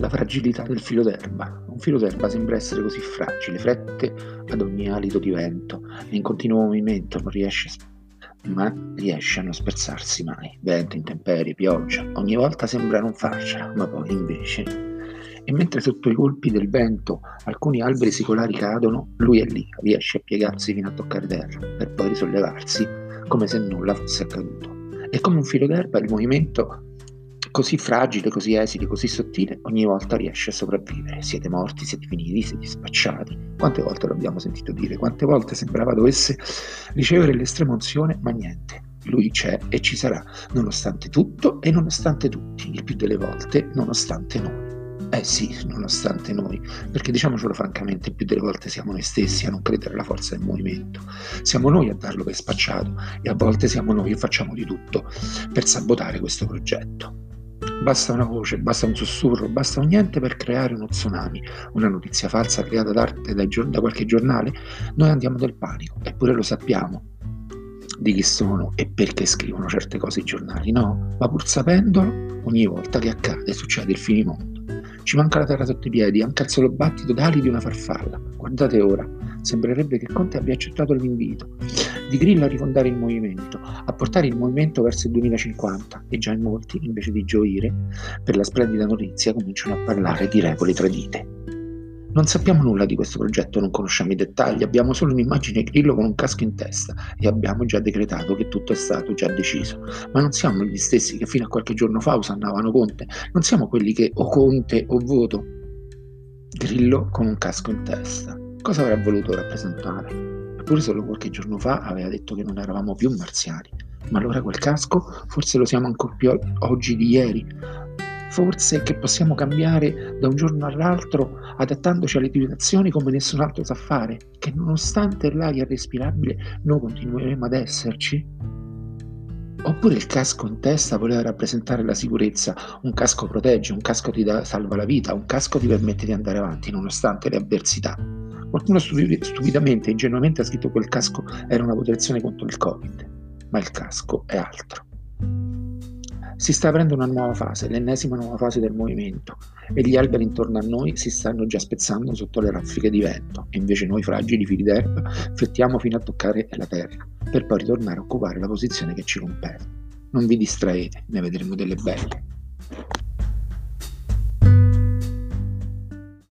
la fragilità del filo d'erba. Un filo d'erba sembra essere così fragile, frette ad ogni alito di vento, è in continuo movimento, non riesce ma riesce a non spezzarsi mai. Vento, intemperie, pioggia, ogni volta sembra non farcela, ma poi invece. E mentre sotto i colpi del vento alcuni alberi sicolari cadono, lui è lì, riesce a piegarsi fino a toccare terra, per poi risollevarsi come se nulla fosse accaduto. E come un filo d'erba il movimento così fragile, così esile, così sottile, ogni volta riesce a sopravvivere. Siete morti, siete finiti, siete spacciati. Quante volte l'abbiamo sentito dire? Quante volte sembrava dovesse ricevere l'estrema unzione, ma niente. Lui c'è e ci sarà, nonostante tutto e nonostante tutti, il più delle volte nonostante noi. Eh sì, nonostante noi, perché diciamocelo francamente, più delle volte siamo noi stessi a non credere alla forza del movimento. Siamo noi a darlo per spacciato e a volte siamo noi che facciamo di tutto per sabotare questo progetto. Basta una voce, basta un sussurro, basta un niente per creare uno tsunami, una notizia falsa creata d'arte da, qualche giornale. Noi andiamo nel panico, eppure lo sappiamo di chi sono e perché scrivono certe cose i giornali, no? Ma pur sapendolo, ogni volta che accade succede il finimondo. Ci manca la terra sotto i piedi, anche il solo battito d'ali di una farfalla. Guardate ora, sembrerebbe che Conte abbia accettato l'invito di Grillo a rifondare il movimento, a portare il movimento verso il 2050 e già in molti, invece di gioire per la splendida notizia, cominciano a parlare di regole tradite. Non sappiamo nulla di questo progetto, non conosciamo i dettagli, abbiamo solo un'immagine Grillo con un casco in testa e abbiamo già decretato che tutto è stato già deciso. Ma non siamo gli stessi che fino a qualche giorno fa usannavano Conte, non siamo quelli che o Conte o voto. Grillo con un casco in testa. Cosa avrà voluto rappresentare? Eppure solo qualche giorno fa aveva detto che non eravamo più marziani. Ma allora quel casco forse lo siamo ancora più oggi di ieri forse che possiamo cambiare da un giorno all'altro adattandoci alle situazioni come nessun altro sa fare, che nonostante l'aria respirabile noi continueremo ad esserci? Oppure il casco in testa voleva rappresentare la sicurezza, un casco protegge, un casco ti da, salva la vita, un casco ti permette di andare avanti nonostante le avversità. Qualcuno stupidamente e ingenuamente ha scritto che quel casco era una protezione contro il Covid, ma il casco è altro. Si sta aprendo una nuova fase, l'ennesima nuova fase del movimento, e gli alberi intorno a noi si stanno già spezzando sotto le raffiche di vento, e invece noi fragili fili d'erba flettiamo fino a toccare la terra, per poi ritornare a occupare la posizione che ci compete. Non vi distraete, ne vedremo delle belle.